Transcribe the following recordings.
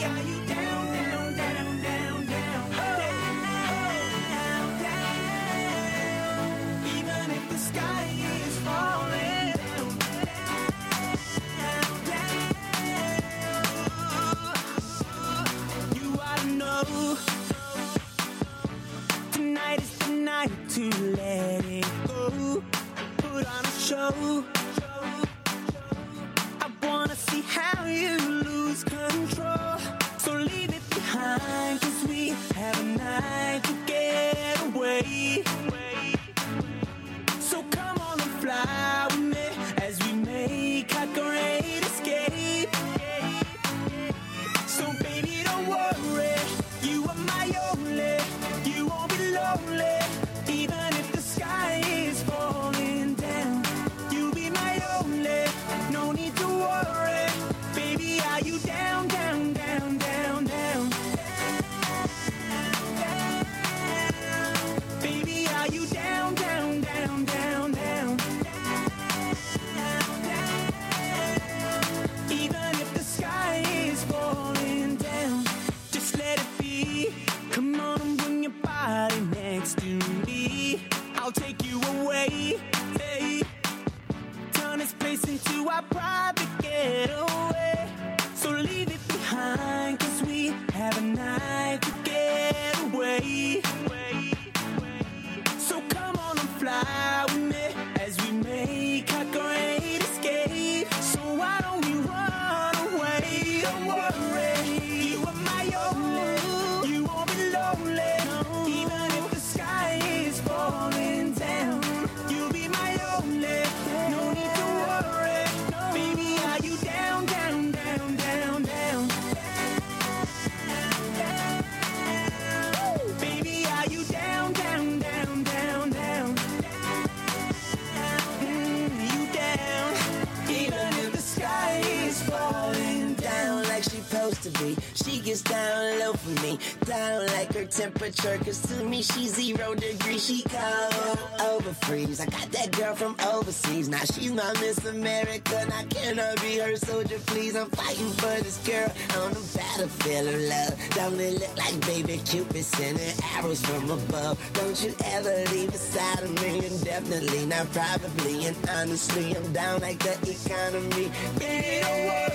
Baby, temperature. Cause to me, she's zero degrees. She cold over freeze. I got that girl from overseas. Now she's my Miss America. Now can I be her soldier, please? I'm fighting for this girl on the battlefield of love. Don't it look like baby Cupid sending arrows from above? Don't you ever leave the side of me, and definitely not probably. And honestly, I'm down like the economy. Baby,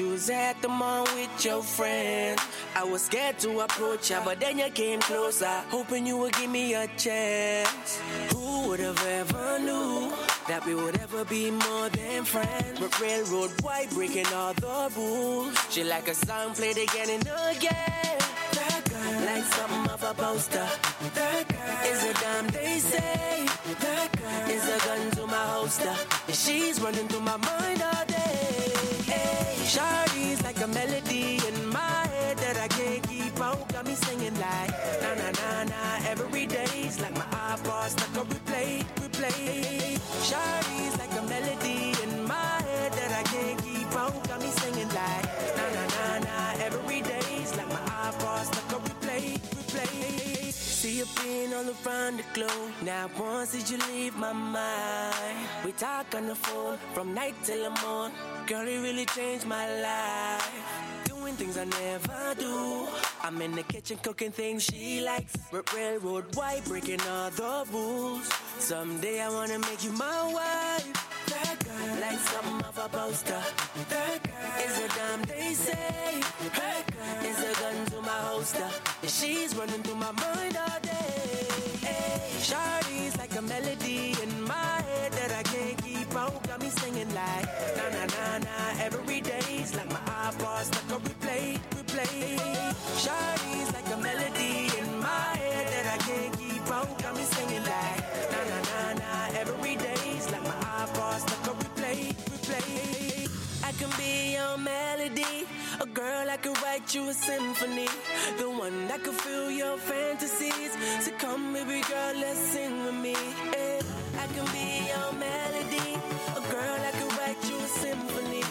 You was at the mall with your friends. I was scared to approach ya, but then you came closer, hoping you would give me a chance. Who would have ever knew that we would ever be more than friends? But railroad white breaking all the rules. She like a song played again and again. That girl, like something off a poster. That girl is a damn they say. That girl is a gun holster. And she's running through my mind all day. Hey, Shardy's like a melody around the globe. Now once did you leave my mind? We talk on the phone from night till the morning. Girl, it really changed my life. Doing things I never do. I'm in the kitchen cooking things she likes. Railroad white breaking all the rules. Someday I wanna make you my wife. That girl, like something off a poster. That girl is a dime, they say. Her girl is a gun to my holster. She's running through my mind all day shine. Write you a symphony, the one that could fill your fantasies. So come, baby girl, let's sing with me. Yeah. I can be your melody, a girl I could write you a symphony,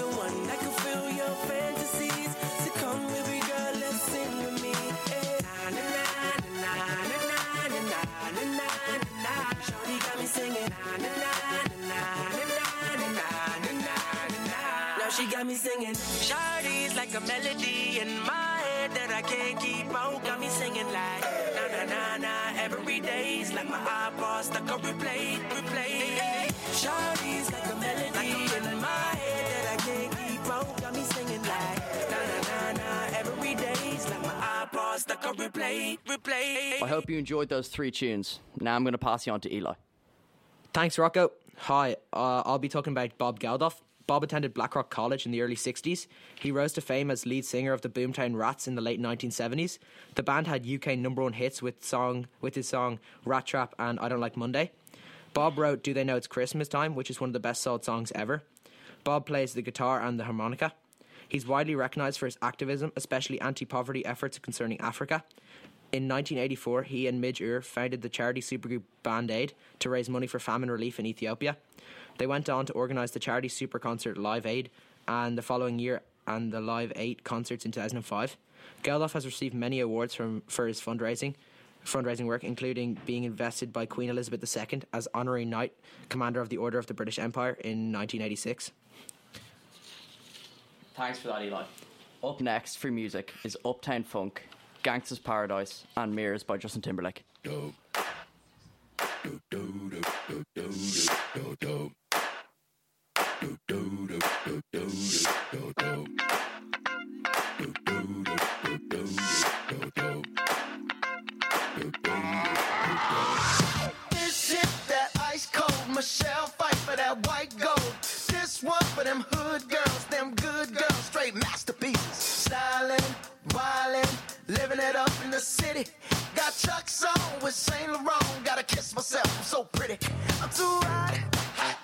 the one that could fill your fantasies. So come, baby girl, let's sing with me. Yeah. Na na na na na na na na na na na. Shorty got me singing. Na na na na na na na na na. Now she got me singing. Shawty's like a melody in my head that I can't keep out. Got me singing like na na na na every day's like my iPod stuck on replay, replay. Shawty's like a melody in my head that I can't keep out. Got me singing like na na na na every day's like my iPod stuck on replay, replay. I hope you enjoyed those three tunes. Now I'm going to pass you on to Eli. Thanks, Rocco. Hi, uh, I'll be talking about Bob Geldof. Bob attended Blackrock College in the early 60s. He rose to fame as lead singer of the Boomtown Rats in the late 1970s. The band had UK number one hits with song with his song Rat Trap and I Don't Like Monday. Bob wrote Do They Know It's Christmas Time, which is one of the best sold songs ever. Bob plays the guitar and the harmonica. He's widely recognised for his activism, especially anti poverty efforts concerning Africa. In 1984, he and Midge Ure founded the charity supergroup Band Aid to raise money for famine relief in Ethiopia. They went on to organise the charity super concert Live Aid and the following year and the Live 8 concerts in 2005. Geldof has received many awards from, for his fundraising fundraising work, including being invested by Queen Elizabeth II as Honorary Knight, Commander of the Order of the British Empire in 1986. Thanks for that, Eli. Up next for music is Uptown Funk, Gangsta's Paradise, and Mirrors by Justin Timberlake. This shit that Got Chuck's on with Saint Laurent. Gotta kiss myself, I'm so pretty. I'm too hot.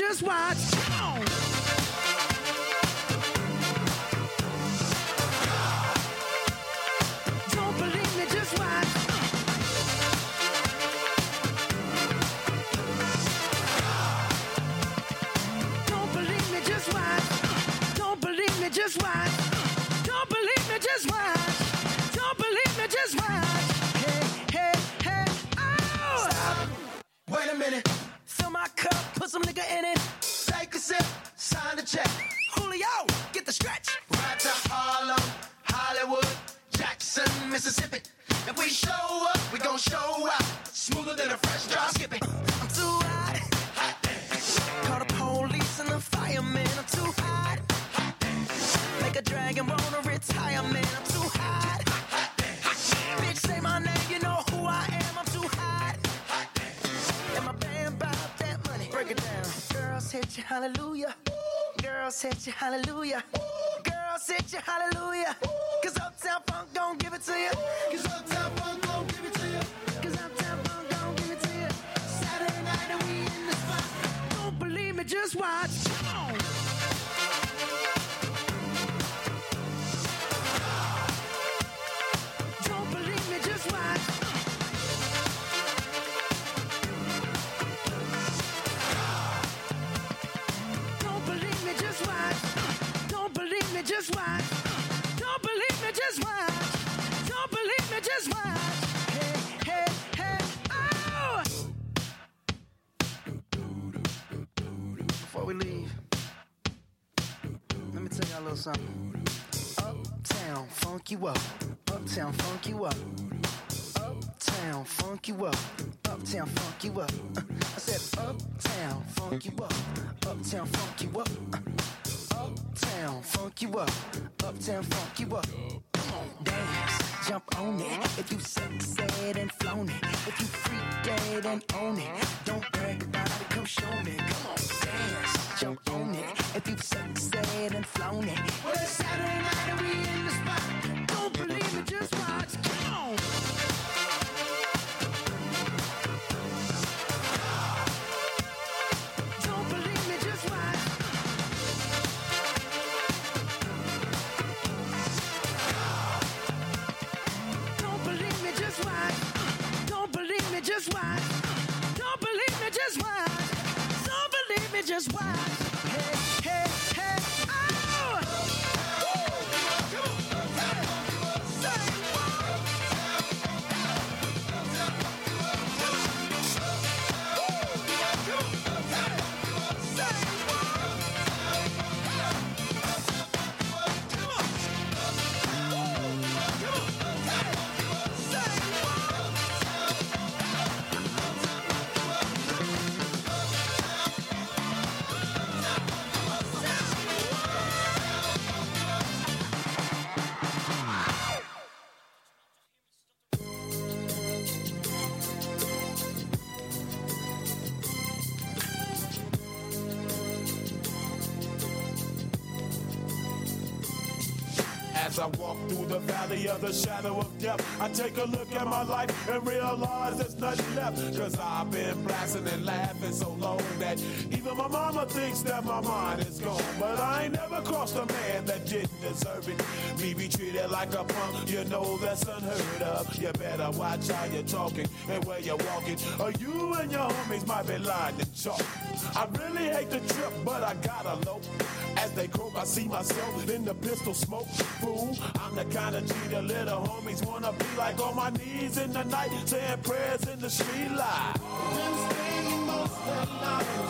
Just watch. Don't believe me, just watch. Don't believe me, just watch. Don't believe me, just watch. Don't believe me, just watch. Don't believe me, just watch. Hey, hey, hey, oh! Stop. Wait a minute. Fill my cup, some nigga in it. Take a sip, sign the check. Julio, get the stretch. Right to Harlem, Hollywood, Jackson, Mississippi. If we show up, we gon' show out. Smoother than a fresh drop. Skip it. I'm too hot. Hallelujah. Girls hit you, hallelujah. Girls hit you, hallelujah. Cause Uptown Funk don't give it to you. Cause Uptown Funk don't give it to you. Cause Uptown Funk don't give it to you. Saturday night and we in the spot. Don't believe me, just watch. Something. Uptown, funk you up. It. Well, it's Saturday night and we in the spot. Don't believe me, just watch. Come on. Don't believe me, just watch. Don't believe me, just watch. Don't believe me, just watch. Don't believe me, just watch. Don't believe me, just watch. Thinks that my mind is gone. But I ain't never crossed a man that didn't deserve it. Me be treated like a punk, you know that's unheard of. You better watch how you're talking and where you're walking. Or you and your homies might be lying to chalk. I really hate the trip, but I gotta low. As they croak, I see myself in the pistol smoke. Fool, I'm the kind of G the little homies wanna be like on my knees in the night, saying prayers in the street light. Been spending most their lives living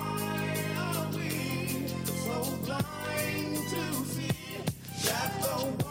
blind to see that the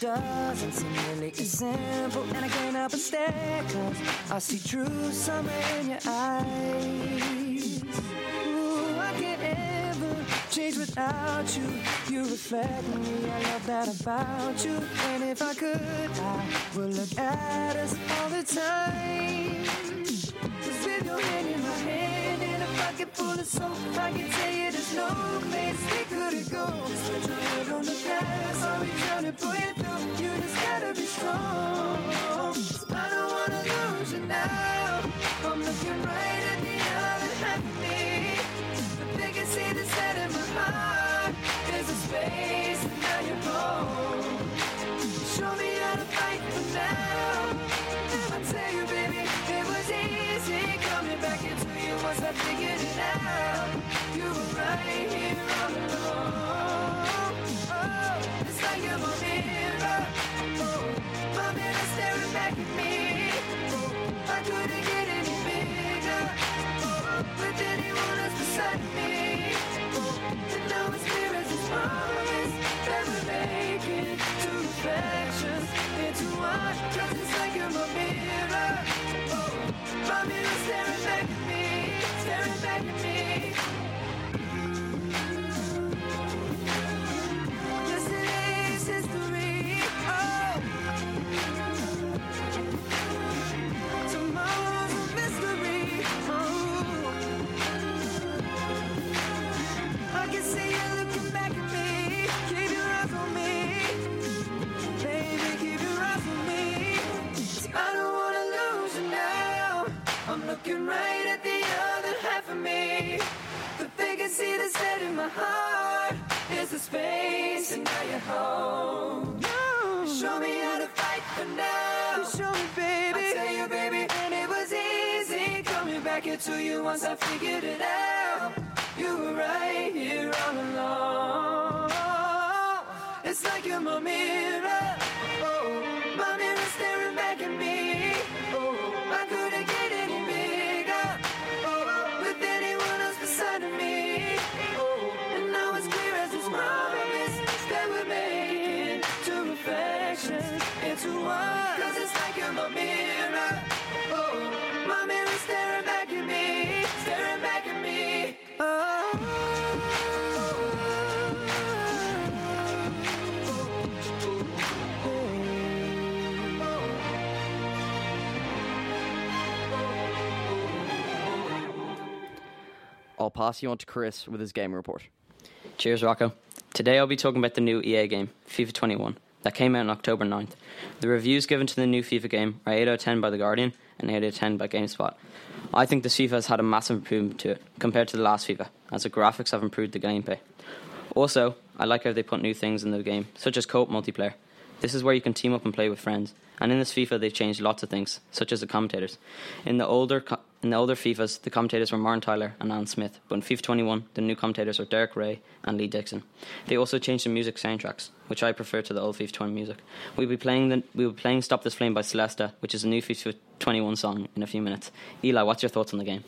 Doesn't seem really as simple. And I can't help but stare Cause I see true somewhere in your eyes. Ooh, I can't ever change without you. You reflect me, I love that about you. And if I could, I would look at us all the time. Cause with your hand in my hand and a pocket full of soap, I can tell you no place we couldn't go. Just put your head on the past, I'll be trying to pull you through. You just gotta be strong. I don't wanna lose you now. I'm looking right at the other half of me. The biggest see the set in my heart. There's a space, Oh, it's back into you once I figured it out. You were right here all along. It's like you're my mirror. Oh, my mirror staring back at me. Oh, I couldn't get any bigger. Oh, with anyone else beside me. Oh, and now it's clear as this promise that we're making reflections one. I'll pass you on to Chris with his game report. Cheers, Rocco. Today I'll be talking about the new EA game, FIFA 21, that came out on October 9th. The reviews given to the new FIFA game are 8 out of 10 by The Guardian and 8 out of 10 by GameSpot. I think this FIFA has had a massive improvement to it compared to the last FIFA, as the graphics have improved the gameplay. Also, I like how they put new things in the game, such as co-op multiplayer. This is where you can team up and play with friends. And in this FIFA, they've changed lots of things, such as the commentators. In the older co- in the older FIFAs, the commentators were Martin Tyler and Alan Smith, but in FIFA 21, the new commentators are Derek Ray and Lee Dixon. They also changed the music soundtracks, which I prefer to the old FIFA 20 music. We'll be playing the, we'll be playing "Stop This Flame" by Celeste, which is a new FIFA 21 song, in a few minutes. Eli, what's your thoughts on the game?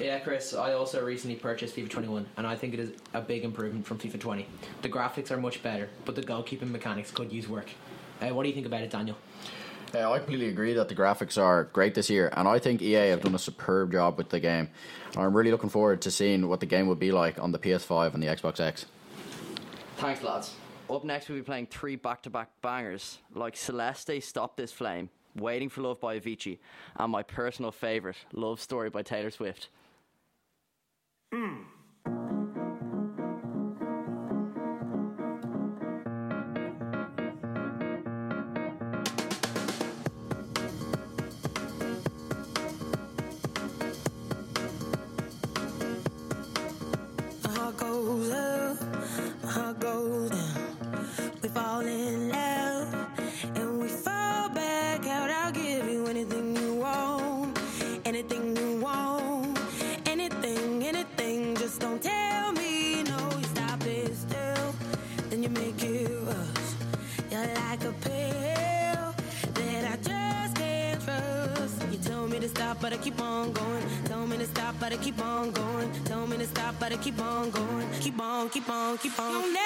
Yeah, Chris, I also recently purchased FIFA 21, and I think it is a big improvement from FIFA 20. The graphics are much better, but the goalkeeping mechanics could use work. Uh, what do you think about it, Daniel? Yeah, I completely agree that the graphics are great this year, and I think EA have done a superb job with the game. I'm really looking forward to seeing what the game will be like on the PS5 and the Xbox X. Thanks, lads. Up next, we'll be playing three back to back bangers like Celeste Stop This Flame, Waiting for Love by Avicii, and my personal favourite, Love Story by Taylor Swift. My keep on going. Tell me to stop, but I keep on going. Keep on, keep on, keep on.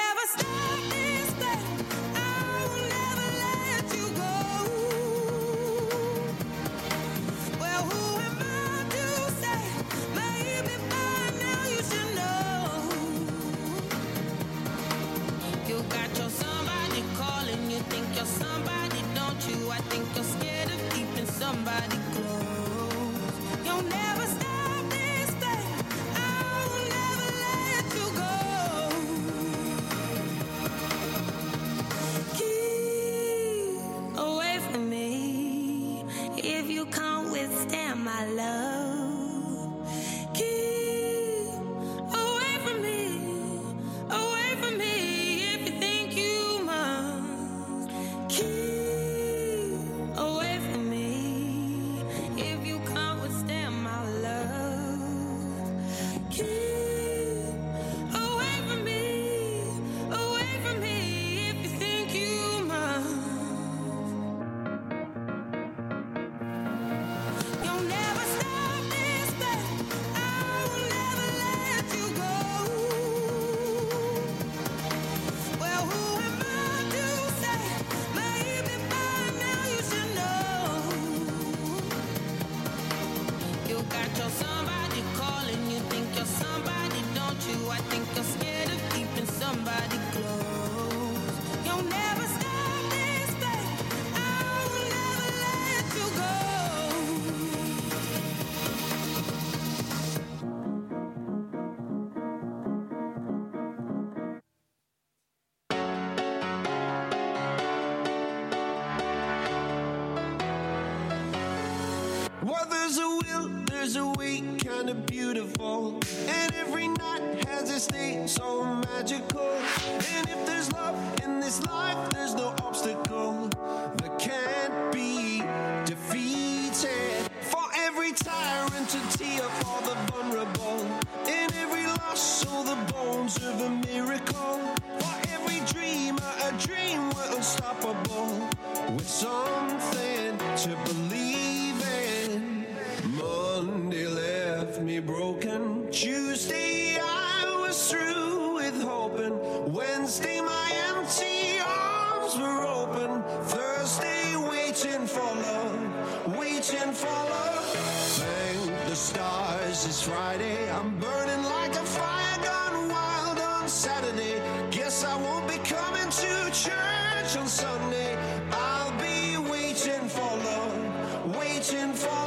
Waiting for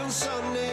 on Sunday.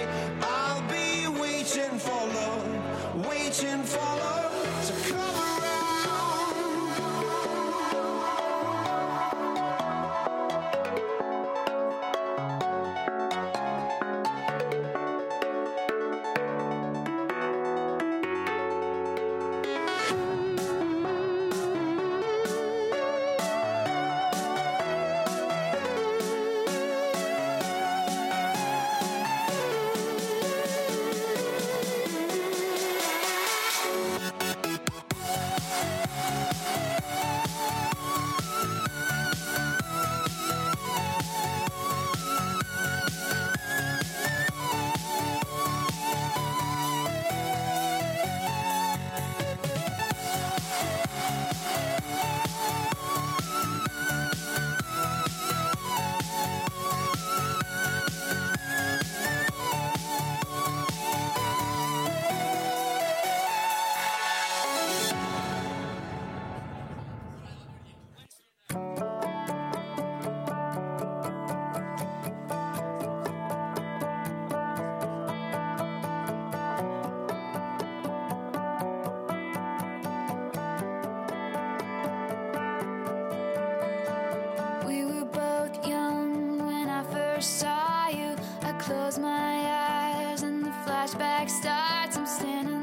Flashback starts. I'm standing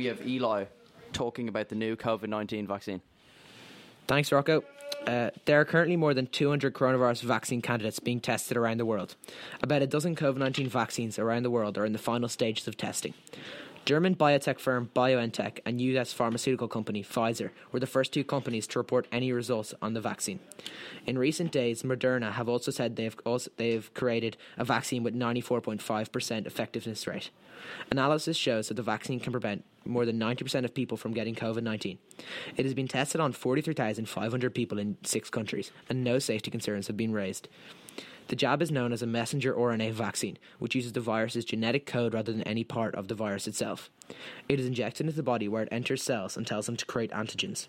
we have Eli talking about the new COVID 19 vaccine. Thanks, Rocco. Uh, there are currently more than 200 coronavirus vaccine candidates being tested around the world. About a dozen COVID 19 vaccines around the world are in the final stages of testing. German biotech firm BioNTech and US pharmaceutical company Pfizer were the first two companies to report any results on the vaccine. In recent days, Moderna have also said they've they've created a vaccine with 94.5% effectiveness rate. Analysis shows that the vaccine can prevent more than 90% of people from getting COVID 19. It has been tested on 43,500 people in six countries, and no safety concerns have been raised. The jab is known as a messenger RNA vaccine, which uses the virus's genetic code rather than any part of the virus itself. It is injected into the body where it enters cells and tells them to create antigens.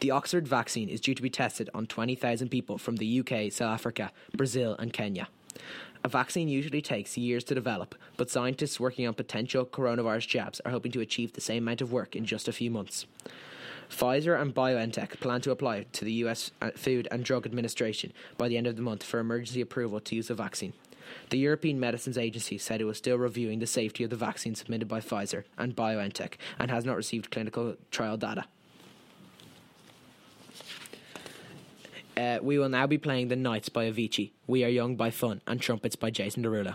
The Oxford vaccine is due to be tested on 20,000 people from the UK, South Africa, Brazil, and Kenya. A vaccine usually takes years to develop, but scientists working on potential coronavirus jabs are hoping to achieve the same amount of work in just a few months. Pfizer and BioNTech plan to apply to the US Food and Drug Administration by the end of the month for emergency approval to use the vaccine. The European Medicines Agency said it was still reviewing the safety of the vaccine submitted by Pfizer and BioNTech and has not received clinical trial data. Uh, we will now be playing The Nights by Avicii, We Are Young by Fun, and Trumpets by Jason Derulo.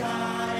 this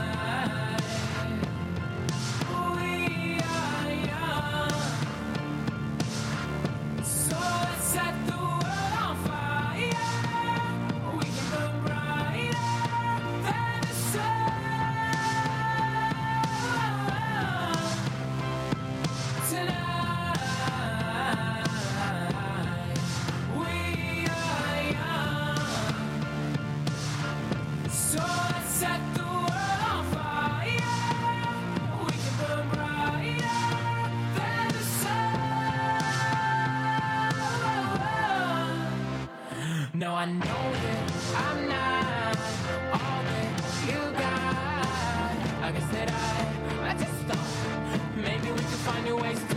No, I know that I'm not all that you got. I guess that I, I just thought maybe we could find new ways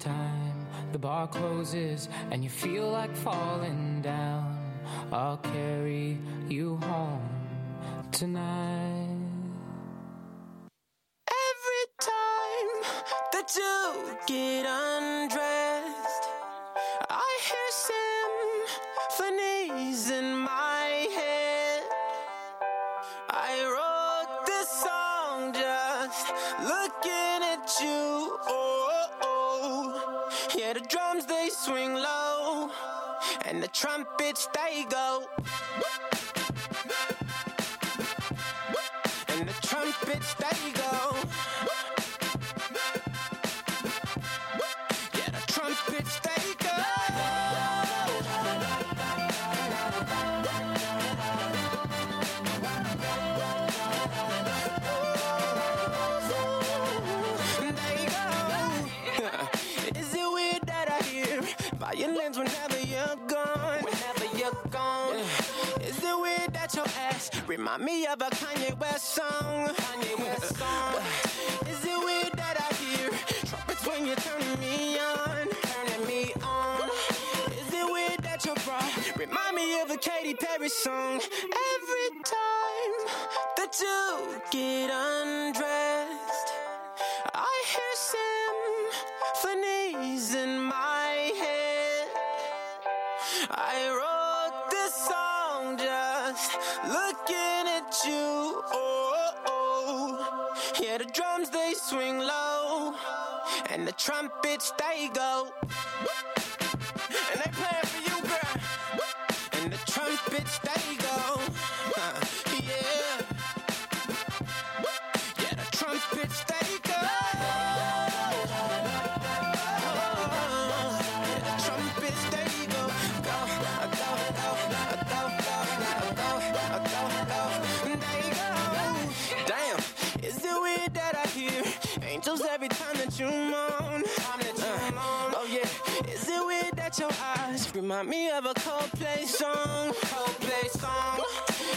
time, the bar closes and you feel like falling swing low, and the trumpets they go. And the trumpets they go. Remind me of a Kanye West song. Kanye West song. Is it weird that I hear trumpets when you're turning me on? Turning me on. Is it weird that your bra remind me of a Katy Perry song? Every time the two get undressed, I hear symphonies in my head. I swing low, and the trumpets they go. Every time that you moan? Uh, oh yeah, is it weird that your eyes remind me of a Coldplay song? Coldplay song.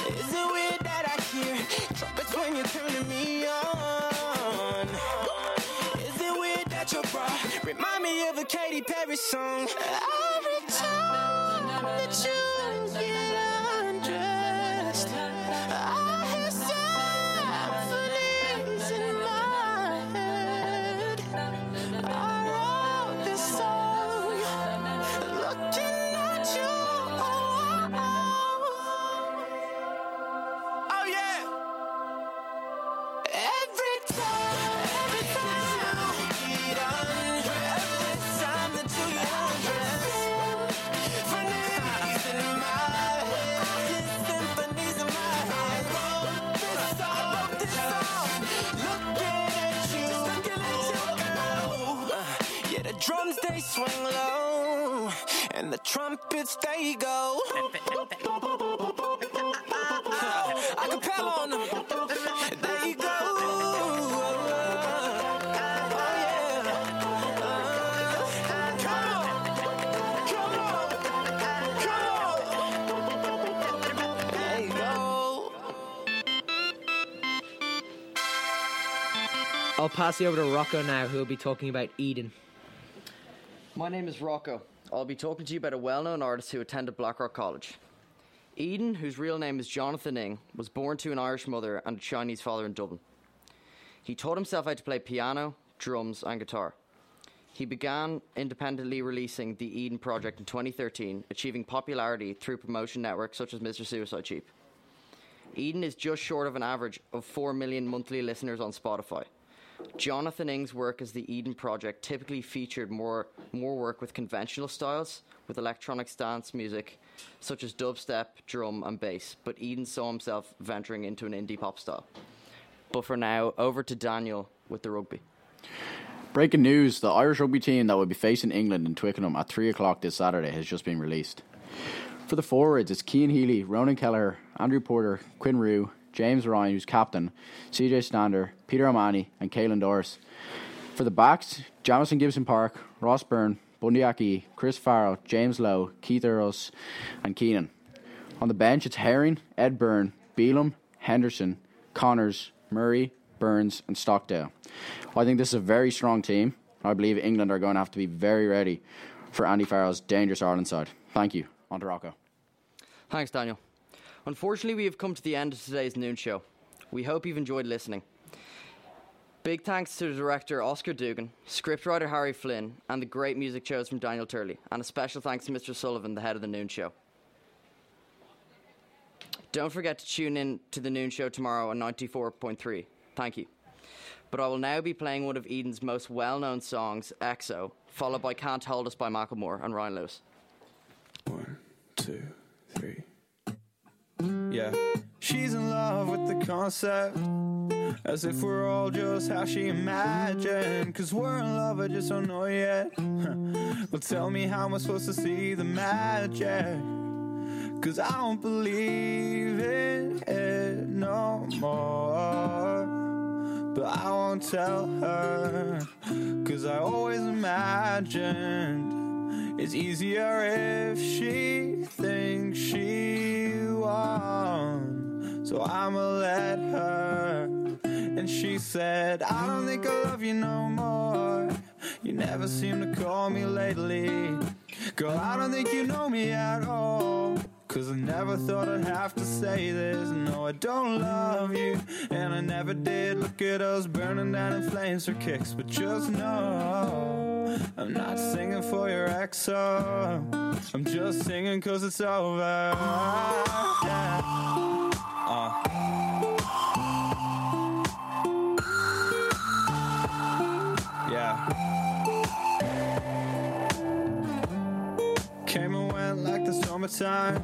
Is it weird that I hear trumpets when you're turning me on? Is it weird that your bra remind me of a Katy Perry song? Every trumpets they go. Acapella on them. There you go. Yeah. Come on. Come on. Come on. There you go. I'll pass you over to Rocco now, who will be talking about Eden. My name is Rocco. I'll be talking to you about a well known artist who attended Blackrock College. Eden, whose real name is Jonathon Ng, was born to an Irish mother and a Chinese father in Dublin. He taught himself how to play piano, drums, and guitar. He began independently releasing the Eden Project in 2013, achieving popularity through promotion networks such as Mr. Suicide Sheep. Eden is just short of an average of 4 million monthly listeners on Spotify. Jonathon Ng's work as the Eden Project typically featured more, more work with conventional styles, with electronic dance music, such as dubstep, drum, and bass, but Eden saw himself venturing into an indie pop style. But for now, over to Daniel with the rugby. Breaking news the Irish rugby team that will be facing England in Twickenham at 3 o'clock this Saturday has just been released. For the forwards, it's Cian Healy, Ronan Kelleher, Andrew Porter, Quinn Roux, James Ryan, who's captain, CJ Stander, Peter O'Mahony, and Caelan Doris. For the backs, Jamison Gibson Park, Ross Byrne, Bundee Aki, Chris Farrell, James Lowe, Keith Earls, and Keenan. On the bench, it's Herring, Ed Byrne, Bealham, Henderson, Connors, Murray, Burns, and Stockdale. I think this is a very strong team. I believe England are going to have to be very ready for Andy Farrell's dangerous Ireland side. Thank you. On to Rocco. Thanks, Daniel. Unfortunately, we have come to the end of today's noon show. We hope you've enjoyed listening. Big thanks to the director Oscar Dugan, scriptwriter Harry Flynn, and the great music chose from Daniel Turley, and a special thanks to Mr. Sullivan, the head of the noon show. Don't forget to tune in to the noon show tomorrow on 94.3. Thank you. But I will now be playing one of Eden's most well known songs, XO, followed by Can't Hold Us by Macklemore and Ryan Lewis. One, two, three. Yeah. She's in love with the concept. As if we're all just how she imagined. Cause we're in love, I just don't know yet. well, tell me how am I supposed to see the magic? Cause I don't believe in it no more. But I won't tell her. Cause I always imagined it's easier if she thinks she So I'ma let her. And she said, I don't think I love you no more. You never seem to call me lately. Girl, I don't think you know me at all. Cause I never thought I'd have to say this. No, I don't love you. And I never did. Look at us burning down in flames for kicks. But just know, I'm not singing for your ex, I'm just singing cause it's over. Yeah. Uh. Yeah. Came and went like the summertime.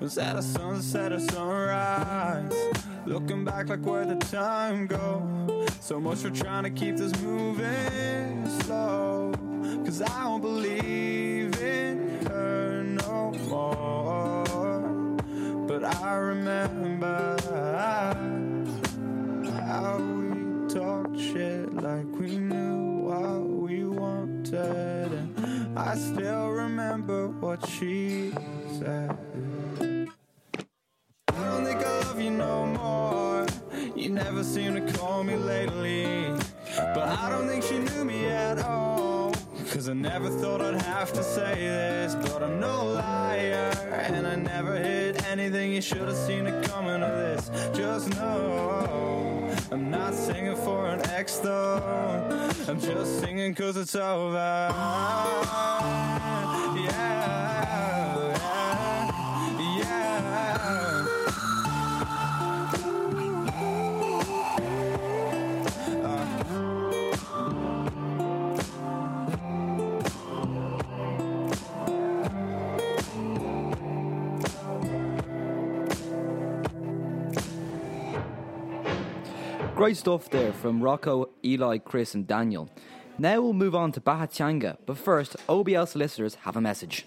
Was at a sunset or sunrise. Looking back like where the time go So much for trying to keep this moving slow Cause I don't believe in her no more. But I remember how we talked shit like we knew what we wanted. And I still remember what she said. I don't think I love you no more. You never seem to call me lately. But I don't think she knew me at all. Cause I never thought I'd have to say this. But I'm no liar. And I never hid anything. You should have seen it coming of this. Just know I'm not singing for an ex though. I'm just singing cause it's over. Yeah. Great stuff there from Rocco, Eli, Chris, and Daniel. Now we'll move on to Bahatianga, but first, OBL solicitors have a message.